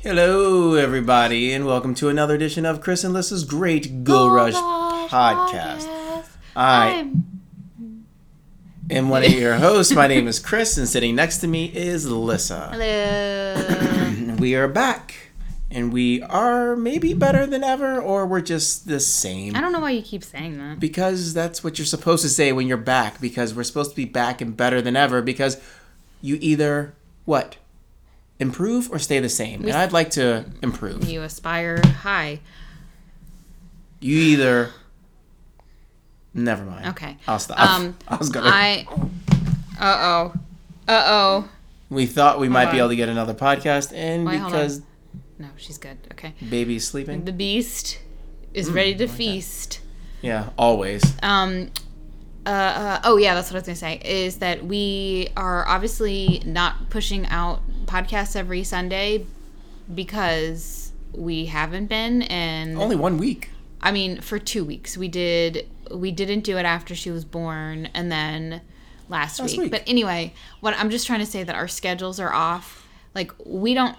Hello, everybody, and welcome to another edition of Chris and Lissa's Great Goal Rush podcast. I am one of your hosts. My name is Chris, and sitting next to me is Lissa. Hello. We are back, and we are maybe better than ever, or we're just the same. I don't know why you keep saying that. Because that's what you're supposed to say when you're back, because we're supposed to be back and better than ever, because you either, what? Improve or stay the same. And I'd like to improve. You aspire high. You either. Never mind. Okay. I'll stop. Um, I was gonna. I. Uh oh. Uh oh. we thought we might be able to get another podcast, and Wait, because No, she's good. Okay. baby's sleeping. The beast Mm, is ready to feast. Yeah, always. Um. Uh, uh, oh yeah, that's what I was gonna say. Is that we are obviously not pushing out podcasts every Sunday because we haven't been, and Only one week. I mean, for two weeks we did. We didn't do it after she was born, and then last, Last week. week. But anyway, what I'm just trying to say that our schedules are off. Like we don't.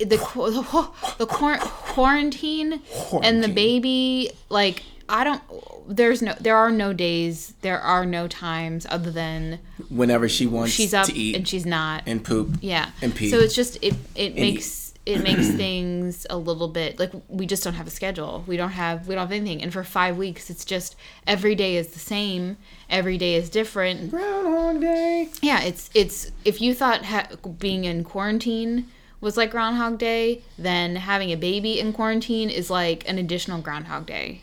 The the, the quar- quarantine and the baby like I don't there's no there are no days there are no times other than Whenever she wants she's up to eat and she's not and poop. yeah. and pee. So it's just it it makes it makes things a little bit like we just don't have a schedule. We don't have we don't have anything. And for 5 weeks it's just every day is the same. Every day is different. Groundhog Day. Yeah, it's it's if you thought ha- being in quarantine was like Groundhog Day, then having a baby in quarantine is like an additional Groundhog Day.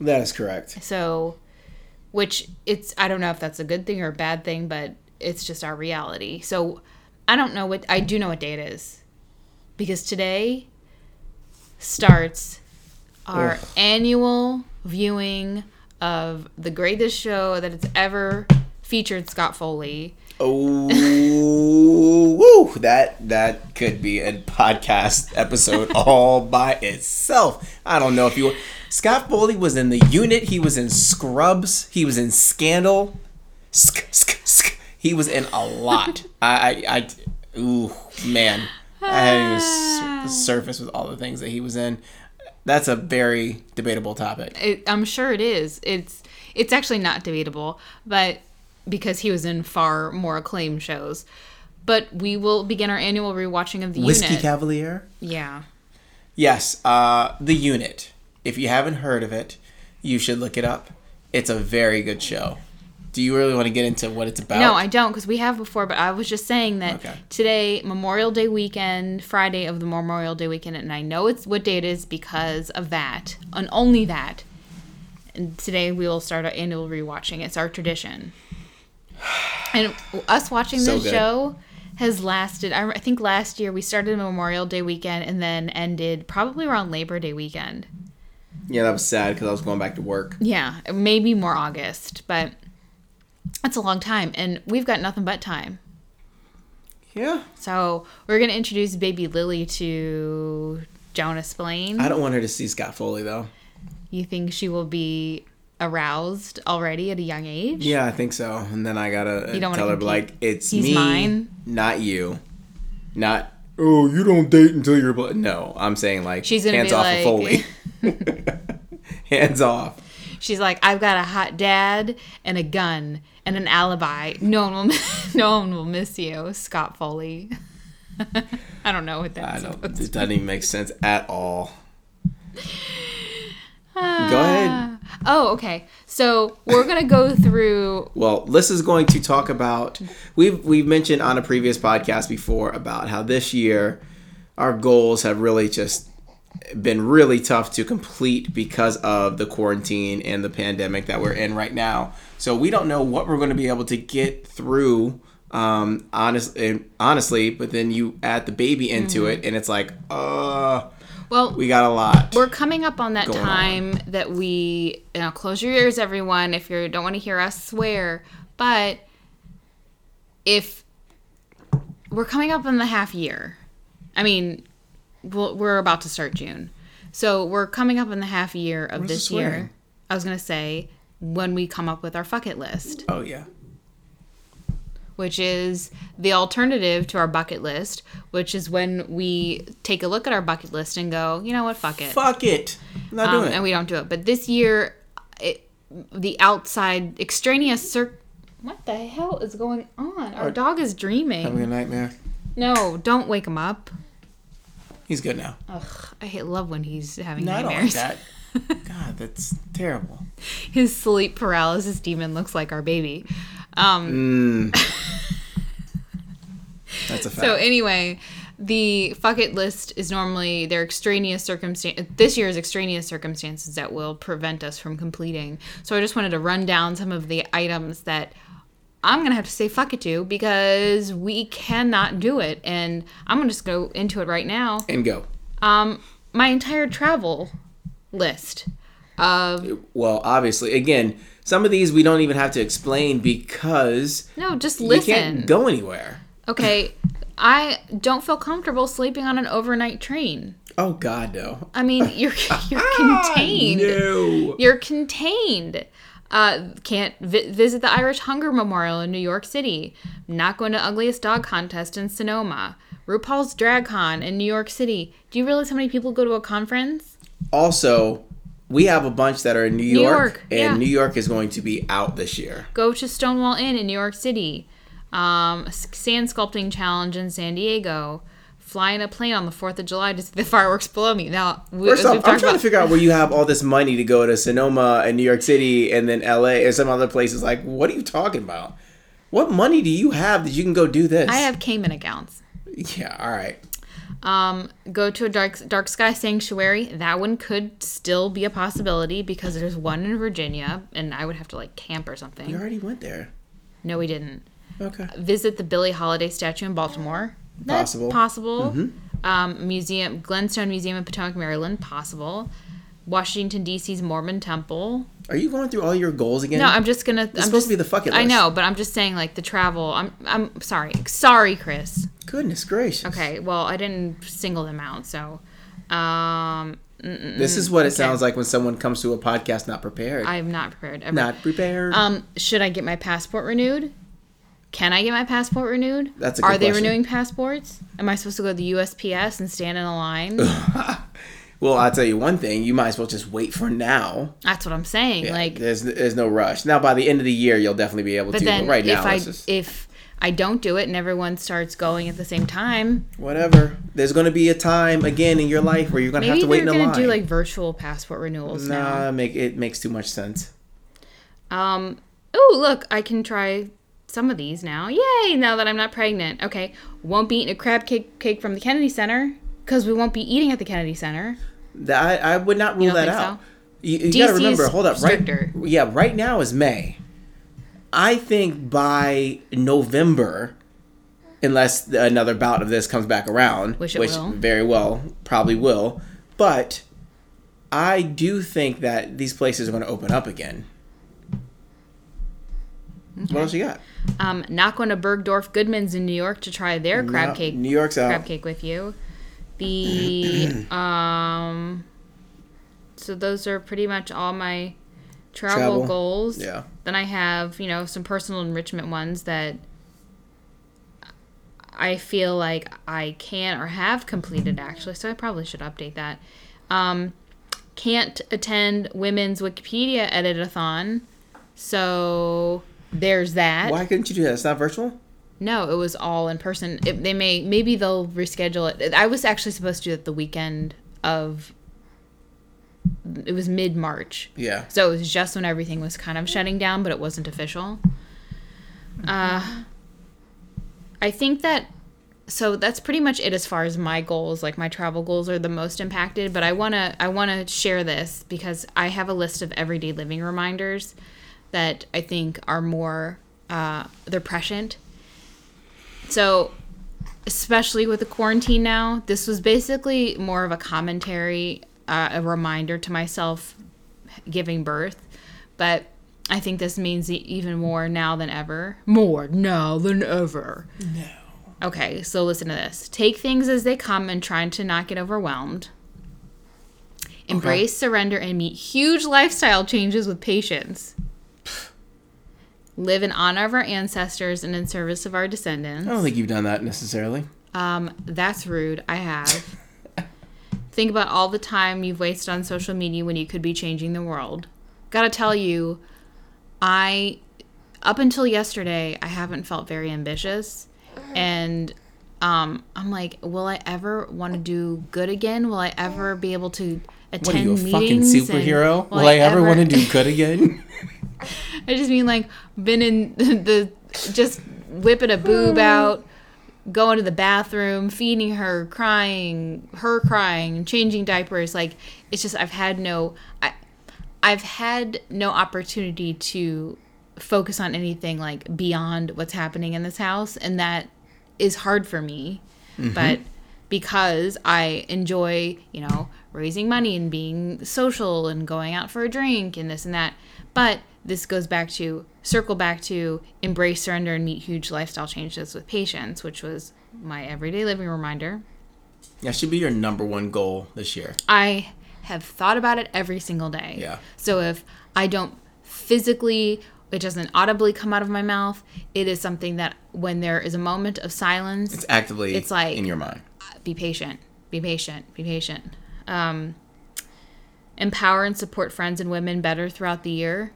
That is correct. So, which it's I don't know if that's a good thing or a bad thing, but it's just our reality. So, I don't know what I do know what day it is because today starts our Ugh. annual viewing of the greatest show that it's ever featured Scott Foley. Oh, woo! That that could be a podcast episode all by itself. I don't know if you. Scott Foley was in the unit. He was in Scrubs. He was in Scandal. Sk, sk, sk. He was in a lot. I, I, I ooh, man. I hadn't even s- surface with all the things that he was in. That's a very debatable topic. It, I'm sure it is. It's it's actually not debatable, but because he was in far more acclaimed shows. But we will begin our annual rewatching of the Whiskey unit. Cavalier. yeah. Yes, uh, The Unit. If you haven't heard of it, you should look it up. It's a very good show. Do you really want to get into what it's about? No, I don't because we have before, but I was just saying that Okay. today, Memorial Day weekend, Friday of the Memorial Day weekend, and I know it's what day it is because of that, and only that. And today we will start our annual rewatching. It's our tradition. And us watching So this good. show has lasted. I, I think last year we started Memorial Day weekend and then ended probably around Labor Day weekend. Yeah, that was sad because I was going back to work. Yeah, maybe more August, but that's a long time, and we've got nothing but time. Yeah. So we're gonna introduce baby Lily to Jonas Blaine. I don't want her to see Scott Foley though. You think she will be aroused already at a young age? Yeah, I think so. And then I gotta You don't tell her compete. like it's He's me, mine. not you, not. Oh, you don't date until you're. Bl-. No, I'm saying like She's gonna hands be off like- of Foley. hands off. She's like, I've got a hot dad and a gun and an alibi. No one will, no one will miss you, Scott Foley. I don't know what I that's don't. It doesn't even make sense at all. Ah. Go ahead. Oh, okay. So we're gonna go through. Well, Liz is going to talk about we've we've mentioned on a previous podcast before about how this year our goals have really just been really tough to complete because of the quarantine and the pandemic that we're in right now. So we don't know what we're going to be able to get through Um, honestly, honestly, but then you add the baby into Mm-hmm. it, and it's like, uh, Well, we got a lot. we're coming up on that time that we you know close your ears everyone if you don't want to hear us swear but if we're coming up on the half year i mean we'll, we're about to start june so we're coming up in the half year of Where's this year i was going to say when we come up with our fuck it list oh yeah. which is the alternative to our bucket list which is when we take a look at our bucket list and go you know what fuck it Fuck it. I'm not um, doing it. and we don't do it. But this year, it, the outside extraneous cir- What the hell is going on? Our dog is dreaming. Having a nightmare. no, don't wake him up. He's good now. Ugh, I hate love when he's having No, I don't like that. God, that's terrible. His sleep paralysis demon looks like our baby. Um, That's a fact. So anyway, the fuck it list is normally their extraneous circumstance. This year's extraneous circumstances that will prevent us from completing. So I just wanted to run down some of the items that I'm gonna have to say fuck it to because we cannot do it, and I'm gonna just go into it right now. and go. Um, my entire travel list of Well, obviously, again, some of these we don't even have to explain because no, just listen. you can't go anywhere. Okay, I don't feel comfortable sleeping on an overnight train. Oh God, no. I mean, you're you're contained. No. You're contained. Uh, can't vi- visit the Irish Hunger Memorial in New York City. Not going to Ugliest Dog Contest in Sonoma. RuPaul's Drag Con in New York City. Do you realize how many people go to a conference? Also, we have a bunch that are in New York, York, and yeah. New York is going to be out this year. Go to Stonewall Inn in New York City. Um, sand sculpting challenge in San Diego. Fly in a plane on the 4th of July to see the fireworks below me. Now, we, First off, I'm trying to figure out where you have all this money to go to Sonoma and New York City and then LA and some other places. Like, what are you talking about? What money do you have that you can go do this? I have Cayman accounts. Yeah, all right. Um, go to a dark dark sky sanctuary. That one could still be a possibility because there's one in Virginia, and I would have to like camp or something. You already went there. No, we didn't. Okay. Visit the Billie Holiday statue in Baltimore. That's Possible. Possible. Um, museum Glenstone Museum in Potomac, Maryland. Possible. Washington D.C.'s Mormon Temple. Are you going through all your goals again? No, I'm just gonna. I'm supposed just, to be the fuck it I know, but I'm just saying like the travel. I'm. I'm sorry. Sorry, Chris. Goodness gracious. Okay. Well, I didn't single them out, so. Um, This is what it sounds like when someone comes to a podcast not prepared. I'm not prepared. Ever. not prepared. Um, should I get my passport renewed? Can I get my passport renewed? That's a good. Are they question. renewing passports? Am I supposed to go to the USPS and stand in a line? well, I'll tell you one thing. You might as well just wait for now. That's what I'm saying. Yeah, like, there's there's no rush. Now, by the end of the year, you'll definitely be able but to. then but right if now, I just if I don't do it and everyone starts going at the same time, whatever. There's going to be a time again in your life where you're going to have to wait they're in a gonna do like virtual passport renewals now. nah, make it makes too much sense. Um. Oh, look, I can try some of these now. Yay! Now that I'm not pregnant. Okay, won't be eating a crab cake cake from the Kennedy Center because we won't be eating at the Kennedy Center. That I, I would not rule that out. so? You, you got to remember. Hold up, stricter. right? Yeah, right now is May. I think by November, unless another bout of this comes back around, Which it will. very well probably will, but I do think that these places are going to open up again. What else you got? Um, not going to Bergdorf Goodman's in New York to try their crab No, cake New York's out. crab cake with you. The um, so those are pretty much all my travel, Travel. goals. Yeah. Then I have you know some personal enrichment ones that I feel like I can or have completed actually. So I probably should update that. Um, can't attend women's Wikipedia edit-a-thon, so there's that. Why couldn't you do that? It's not virtual. No, it was all in person. It, they may maybe they'll reschedule it. I was actually supposed to do it the weekend of. It was mid March, Yeah. so it was just when everything was kind of shutting down, but it wasn't official. Uh, I think that. So that's pretty much it as far as my goals. Like my travel goals are the most impacted, but I wanna I wanna share this because I have a list of everyday living reminders that I think are more uh, they're prescient So, especially with the quarantine now, this was basically more of a commentary, uh, a reminder to myself giving birth. But I think this means even more now than ever. More now than ever. No. Okay, so listen to this. Take things as they come and try to not get overwhelmed. Embrace, surrender, and meet huge lifestyle changes with patience. Live in honor of our ancestors and in service of our descendants. I don't think you've done that necessarily. Um, that's rude. I have. Think about all the time you've wasted on social media when you could be changing the world. Gotta tell you, I, up until yesterday, I haven't felt very ambitious. And um, I'm like, will I ever want to do good again? Will I ever be able to attend What are you, a fucking and superhero? Will I ever want to do good again? I just mean like been in the just whipping a boob hmm. out, going to the bathroom, feeding her, crying, her crying, changing diapers. Like it's just I've had no I I've had no opportunity to focus on anything like beyond what's happening in this house and that is hard for me. Mm-hmm. But because I enjoy, you know, raising money and being social and going out for a drink and this and that. But this goes back to circle back to embrace surrender and meet huge lifestyle changes with patience, which was my everyday living reminder. that should be your number one goal this year. I have thought about it every single day. Yeah. So if I don't physically, it doesn't audibly come out of my mouth, it is something that when there is a moment of silence, It's actively It's like- in your mind. be patient, be patient, be patient. Um, empower and support friends and women better throughout the year.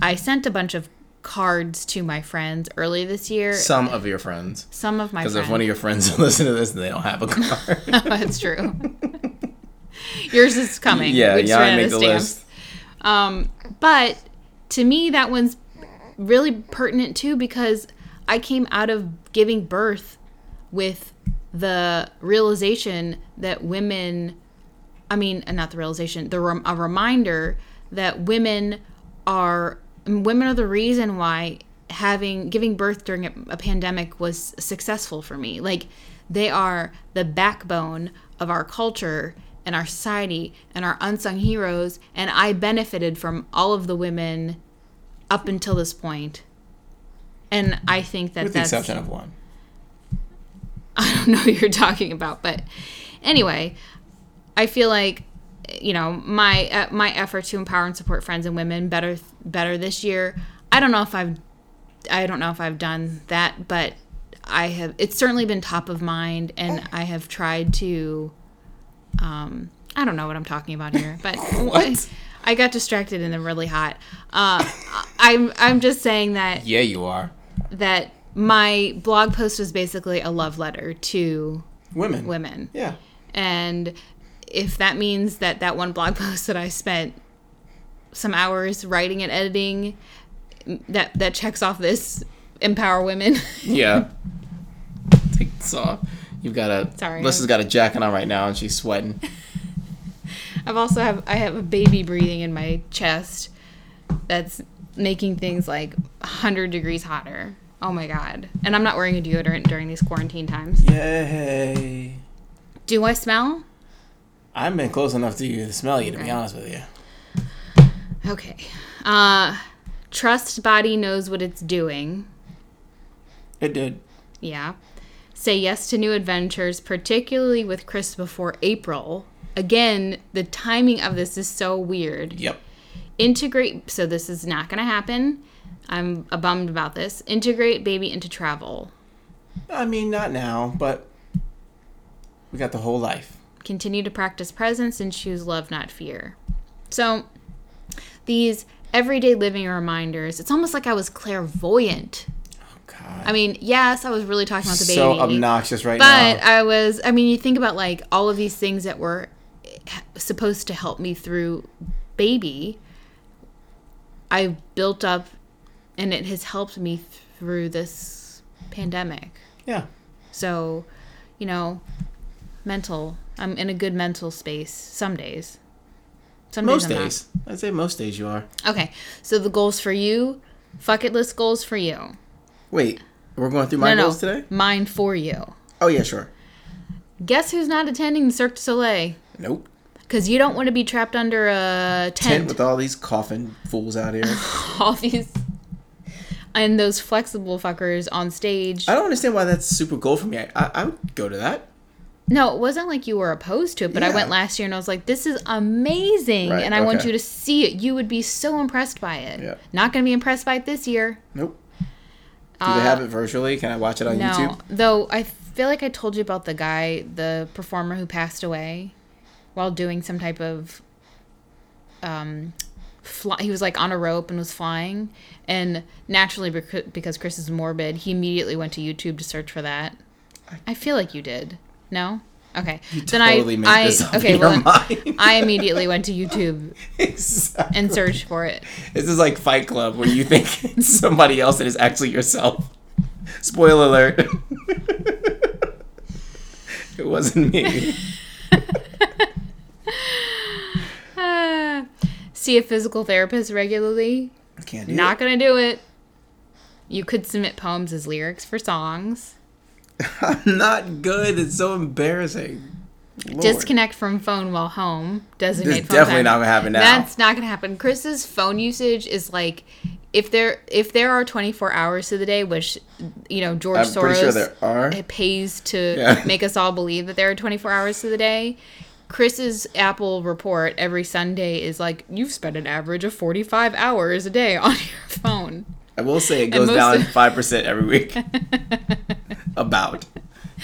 I sent a bunch of cards to my friends early this year. Some of your friends. Some of my Because if one of your friends listen to this and they don't have a car. That's true. Yours is coming. yeah, yeah, I make the stamps. list. Um, but to me, that one's really pertinent too because I came out of giving birth with the realization that women, I mean, not the realization, the rem- a reminder that women are women are the reason why having giving birth during a, a pandemic was successful for me. Like they are the backbone of our culture and our society and our unsung heroes and I benefited from all of the women up until this point. And I think that With the exception of one. I don't know what you're talking about, but anyway, I feel like you know my uh, my effort to empower and support friends and women better better this year. I don't know if I've I don't know if I've done that, but I have. It's certainly been top of mind, and I have tried to. Um, I don't know what I'm talking about here, but What? I got distracted and then really hot. Uh, I'm I'm just saying that Yeah, you are. that my blog post was basically a love letter to Women. women. Yeah. And if that means that that one blog post that I spent some hours writing and editing that that checks off this empower women. Yeah. Take this off. You've got a. Sorry, Alyssa's I'm- got a jacket on right now and she's sweating. I've also have I have a baby breathing in my chest that's making things like 100 degrees hotter. Oh my god. And I'm not wearing a deodorant during these quarantine times. Yay. Do I smell? I've been close enough to you to smell you, to be honest with you. Okay. Uh trust body knows what it's doing. It did. Yeah. Say yes to new adventures, particularly with Chris before April. Again, the timing of this is so weird. Yep. Integrate, so this is not going to happen. I'm bummed about this. Integrate baby into travel. I mean, not now, but we got the whole life. Continue to practice presence and choose love, not fear. So, these everyday living reminders, it's almost like I was clairvoyant. God. I mean, yes, I was really talking about the baby. so obnoxious right But now. But I was, I mean, you think about like all of these things that were supposed to help me through baby. I built up and it has helped me through this pandemic. Yeah. So, you know, mental, I'm in a good mental space some days. Some Most days. Days. I'd say most days you are. Okay. So the goals for you, fuck bucket list goals for you. Wait, We're going through my no, no, goals today. mine for you. Oh yeah, sure. Guess who's not attending the Cirque du Soleil? Nope. Because you don't want to be trapped under a Tent tent. with all these coffin fools out here. all these and those flexible fuckers on stage. I don't understand why that's super cool for me. I, I, I would go to that. No, it wasn't like you were opposed to it, but I went last year and I was like, "This is amazing," Right, and I want you to see it. You would be so impressed by it. Yeah. Not going to be impressed by it this year. Nope. Do they have it virtually? Can I watch it on Uh, No, YouTube? though I feel like I told you about the guy, the performer who passed away while doing some type of um fly, he was like on a rope and was flying and naturally because Chris is morbid, he immediately went to YouTube to search for that. I feel like you did. No? Okay. You then totally I made I this up okay, in well your then mind. I immediately went to YouTube exactly. and searched for it. This is like Fight Club, where you think it's somebody else and it's actually yourself. Spoiler alert. it wasn't me. See a physical therapist regularly. Can't do Not gonna do it. You could submit poems as lyrics for songs. I'm not good. It's so embarrassing. Lord. Disconnect from phone while home. Designate This phone definitely time. not gonna happen now. That's not gonna happen. Chris's phone usage is like if there if there are 24 hours to the day, which you know George I'm Soros sure there are. it pays to Yeah. make us all believe that there are 24 hours to the day. Chris's Apple report every Sunday is like you've spent an average of 45 hours a day on your phone. I will say it goes down five percent every week. About,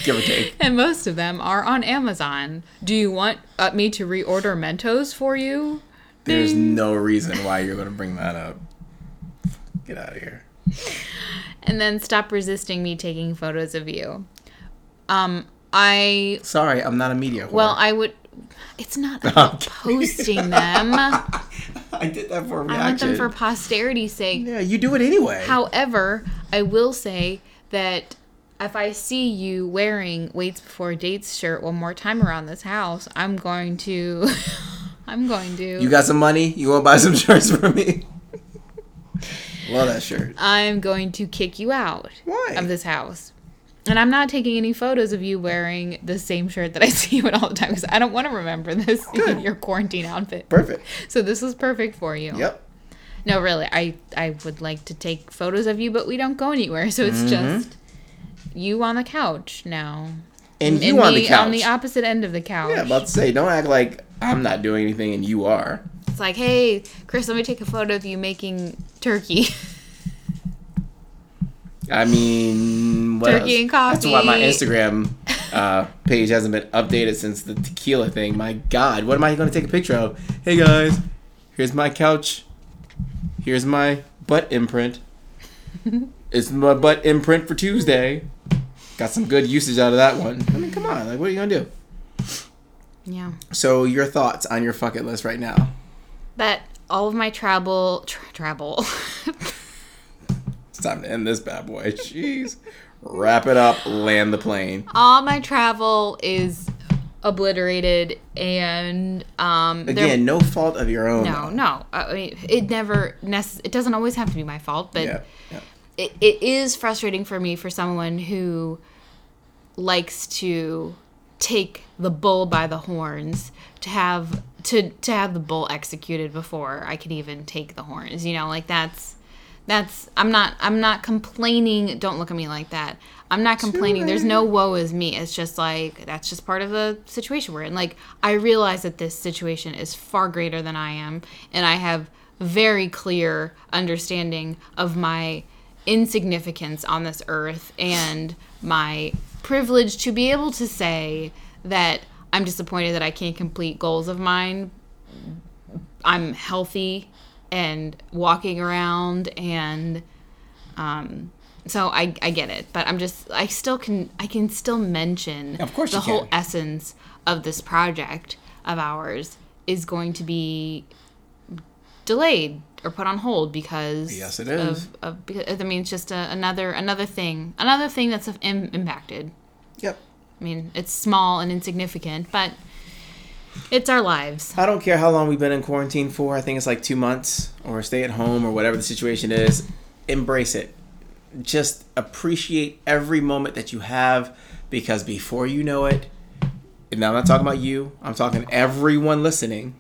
give or take. And most of them are on Amazon. Do you want uh, me to reorder Mentos for you? There's no reason why you're gonna bring that up. Get out of here. And then stop resisting me taking photos of you. Um, I Sorry, I'm not a media. Whore. well, I would. It's not about posting them. I I did that for a want them for posterity's sake. yeah, you do it anyway. However, I will say that if I see you wearing Weights Before Dates shirt one more time around this house, I'm going to. I'm going to. You got some money? You want to buy some shirts for me? Love that shirt. I'm going to kick you out Why? of this house. And I'm not taking any photos of you wearing the same shirt that I see you in all the time because I don't want to remember this in Good. your quarantine outfit. Perfect. So this is perfect for you. Yep. No, really, I I would like to take photos of you, but we don't go anywhere, so it's Mm-hmm. just you on the couch now. And you and on the couch. on the opposite end of the couch. yeah, about to say, don't act like I'm not doing anything and you are. it's like, hey, Chris, let me take a photo of you making turkey. I mean, what Turkey else? and That's why my. Instagram uh, page hasn't been updated since the tequila thing. My God, what am I going to take a picture of? Hey guys, here's my couch. Here's my butt imprint. it's my butt imprint for Tuesday. Got some good usage out of that one. I mean, come on, like, what are you gonna do? yeah. So, your thoughts on your bucket list right now? That all of my travel tra- travel time to end this bad boy. Jeez, wrap it up, land the plane. all my travel is obliterated and um there- Again, no fault of your own. no though. no I mean it never necess- it doesn't always have to be my fault but Yeah. yeah. it, it is frustrating for me for someone who likes to take the bull by the horns to have to to have the bull executed before I could even take the horns you know like that's that's I'm not I'm not complaining. Don't look at me like that. I'm not complaining. There's no woe is me. It's just like that's just part of the situation we're in. Like I realize that this situation is far greater than I am and I have very clear understanding of my insignificance on this earth and my privilege to be able to say that I'm disappointed that I can't complete goals of mine. I'm healthy and walking around and um so I, I get it, but I'm just I still can I can still mention Of course the whole can. essence of this project of ours is going to be delayed or put on hold because Yes, it is. Of, of because, I mean it's just a, another another thing another thing that's Im- impacted. Yep. I mean it's small and insignificant, but it's our lives. I don't care how long we've been in quarantine for. I think it's like two months or stay at home or whatever the situation is. Embrace it. just appreciate every moment that you have because before you know it, and I'm not talking about you, I'm talking everyone listening,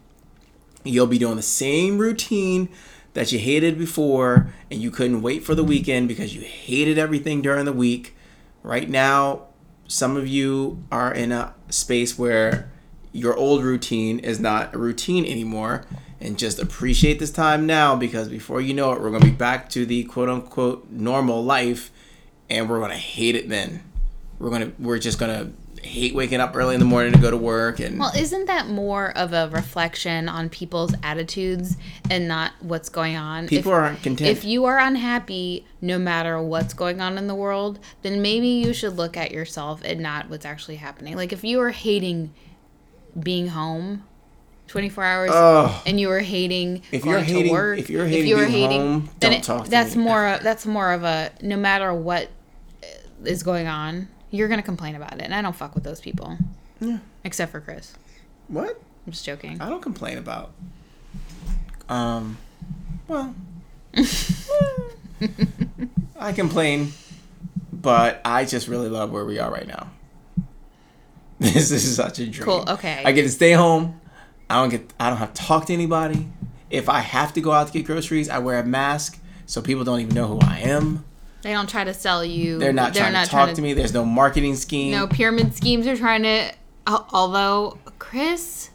you'll be doing the same routine that you hated before and you couldn't wait for the weekend because you hated everything during the week. Right now, some of you are in a space where your old routine is not a routine anymore and just appreciate this time now because before you know it we're going to be back to the quote unquote normal life and we're going to hate it then we're going to we're just going to hate waking up early in the morning to go to work and Well, isn't that more of a reflection on people's attitudes and not what's going on? people if, aren't content if you are unhappy no matter what's going on in the world, then maybe you should look at yourself and not what's actually happening. Like if you are hating being home 24 hours and you were hating If going you're hating- to work, if you're hating being home, then don't it- talk to that's me. more of, that's more of a no matter what is going on, you're going to complain about it. And I don't fuck with those people. Yeah. Except for Chris. what I'm just joking. i don't complain about um well i complain but i just really love where we are right now this is such a dream Cool, okay. i get to stay home i don't get i don't have to talk to anybody if i have to go out to get groceries i wear a mask so people don't even know who i am They don't try to sell you. they're not trying to talk to me there's no marketing scheme No pyramid schemes are trying to. Although Chris,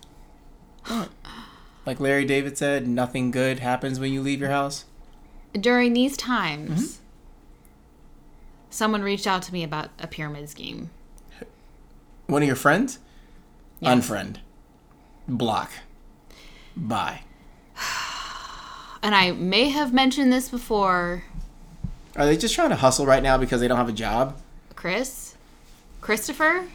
like larry david said nothing good happens when you leave your house during these times, Mm-hmm. someone reached out to me about a pyramid scheme. One of your friends? Unfriend. Block. Bye. And I may have mentioned this before, Are they just trying to hustle right now because they don't have a job? Chris, Christopher.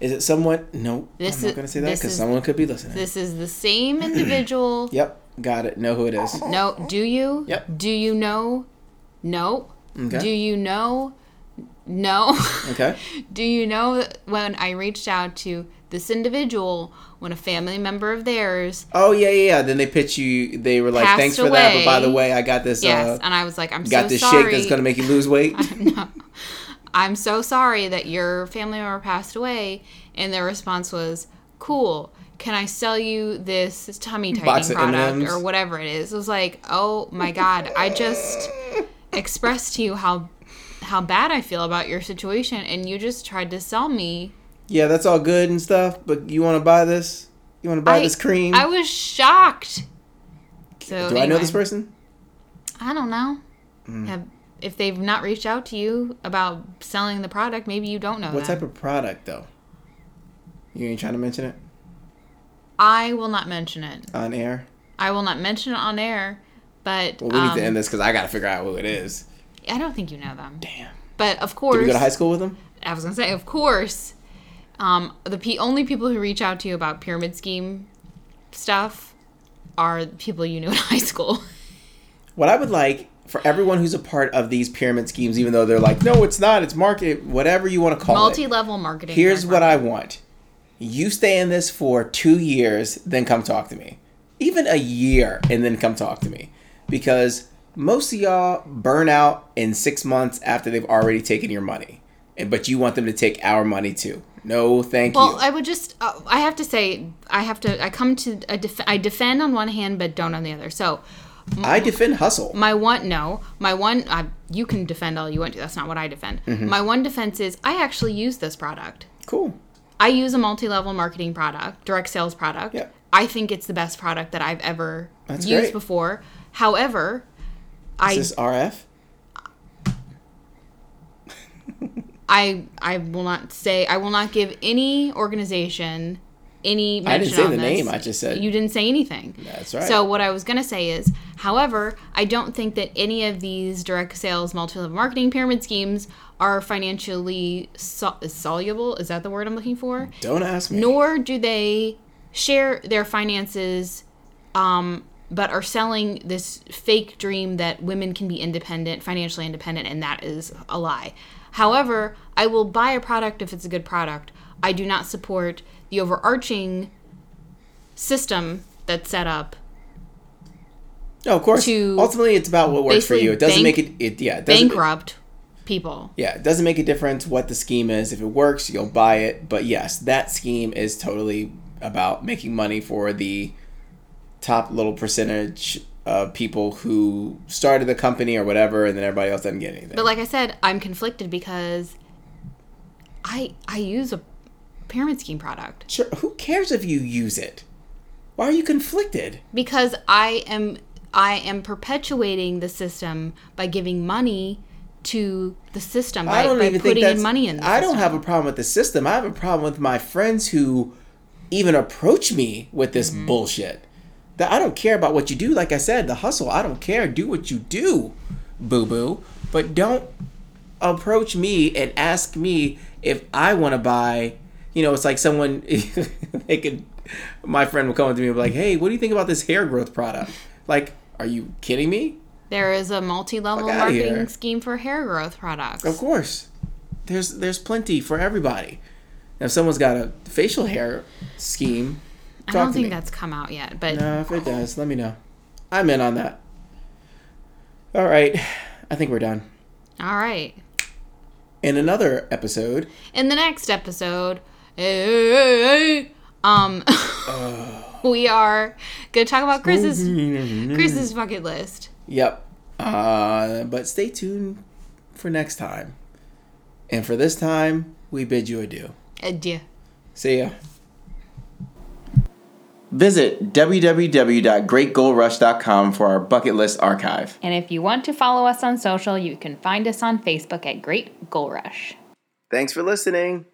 Is it someone? No, This I'm not going to say that because someone could be listening. This is the same individual. Yep, got it. Know who it is. No, do you? Yep. Do you know? No. Okay. Do you know? No. Okay. Do you know when I reached out to this individual when a family member of theirs, Oh yeah, yeah, yeah. Then they pitch you. They were like, "Thanks for that, but by the way, I got this. yes, uh, and I was like, I'm sorry. got so this sorry. shake that's gonna make you lose weight." no. I'm so sorry that your family member passed away. And their response was, cool. Can I sell you this tummy tightening product M&Ms? or whatever it is? It was like, oh my God. I just expressed to you how how bad I feel about your situation and you just tried to sell me. yeah, that's all good and stuff, but you want to buy this? You want to buy I, this cream? I was shocked. So Do I know this person? I don't know. Hmm. Have, if they've not reached out to you about selling the product, maybe you don't know What that. type of product though? You ain't trying to mention it I will not mention it. on air. I will not mention it on air, but Well, we um, need to end this because I got to figure out who it is. I don't think you know them. Damn. But of course. Did we go to high school with them? I was gonna say, of course, um, the pe- only people who reach out to you about pyramid scheme stuff are people you knew in high school. What I would like for everyone who's a part of these pyramid schemes, even though they're like, no, it's not, it's market, whatever you want to call it. Multi-level marketing. Here's what. I want. You stay in this for two years, then come talk to me. Even a year, and then come talk to me. Because most of y'all burn out in six months after they've already taken your money. And but you want them to take our money too. No, thank Well, you. Well, I would just. Uh, I have to say, I have to. I come to. I, def- I defend on one hand, but don't on the other. So I defend hustle. my one no my one uh, you can defend all you want to that's not what i defend Mm-hmm. my one defense is i actually use this product Cool. i use a multi-level marketing product direct sales product Yep. i think it's the best product that i've ever That's used great. before however i Is this RF? i i will not say i will not give any organization any mention I didn't say the this. name, I just said- you didn't say anything That's right. So what I was gonna say is, however, I don't think that any of these direct sales multi-level marketing pyramid schemes are financially sol- soluble. Is that the word I'm looking for? Don't ask me. Nor do they share their finances, um, but are selling this fake dream that women can be independent, financially independent, and that is a lie. However, I will buy a product if it's a good product. I do not support the overarching system that's set up No, of course. to Ultimately, it's about what works for you. It doesn't bank- make it. It yeah. It doesn't, bankrupt people. Yeah, it doesn't make a difference what the scheme is. If it works, you'll buy it. But yes, that scheme is totally about making money for the top little percentage of people who started the company or whatever, and then everybody else doesn't get anything. But like I said, I'm conflicted because I I use a pyramid scheme product sure, who cares if you use it? Why are you conflicted? because I am I am perpetuating the system by giving money to the system by, I don't by even putting that's. in money in. The I don't have a problem with the system. I have a problem with my friends who even approach me with this Mm-hmm. bullshit. That I don't care about what you do. Like I said, the hustle. I don't care. Do what you do, boo boo. But don't approach me and ask me if I want to buy. You know, it's like someone they could. My friend will come up to me and be like, "Hey, what do you think about this hair growth product?" Like, are you kidding me? There is a multi-level marketing here. scheme for hair growth products. Of course. There's there's plenty for everybody. Now, if someone's got a facial hair scheme, I don't think me. that's come out yet, but No, if it does, let me know. I'm in on that. All right, I think we're done. all right. In another episode, In the next episode, eh, um, we are gonna talk about Chris's Chris's bucket list. yep. Uh, but stay tuned for next time. And for this time, we bid you adieu. Adieu. See ya. Visit www.greatgoalrush.com for our bucket list archive. And if you want to follow us on social, you can find us on Facebook at Great Goal Rush. Thanks for listening.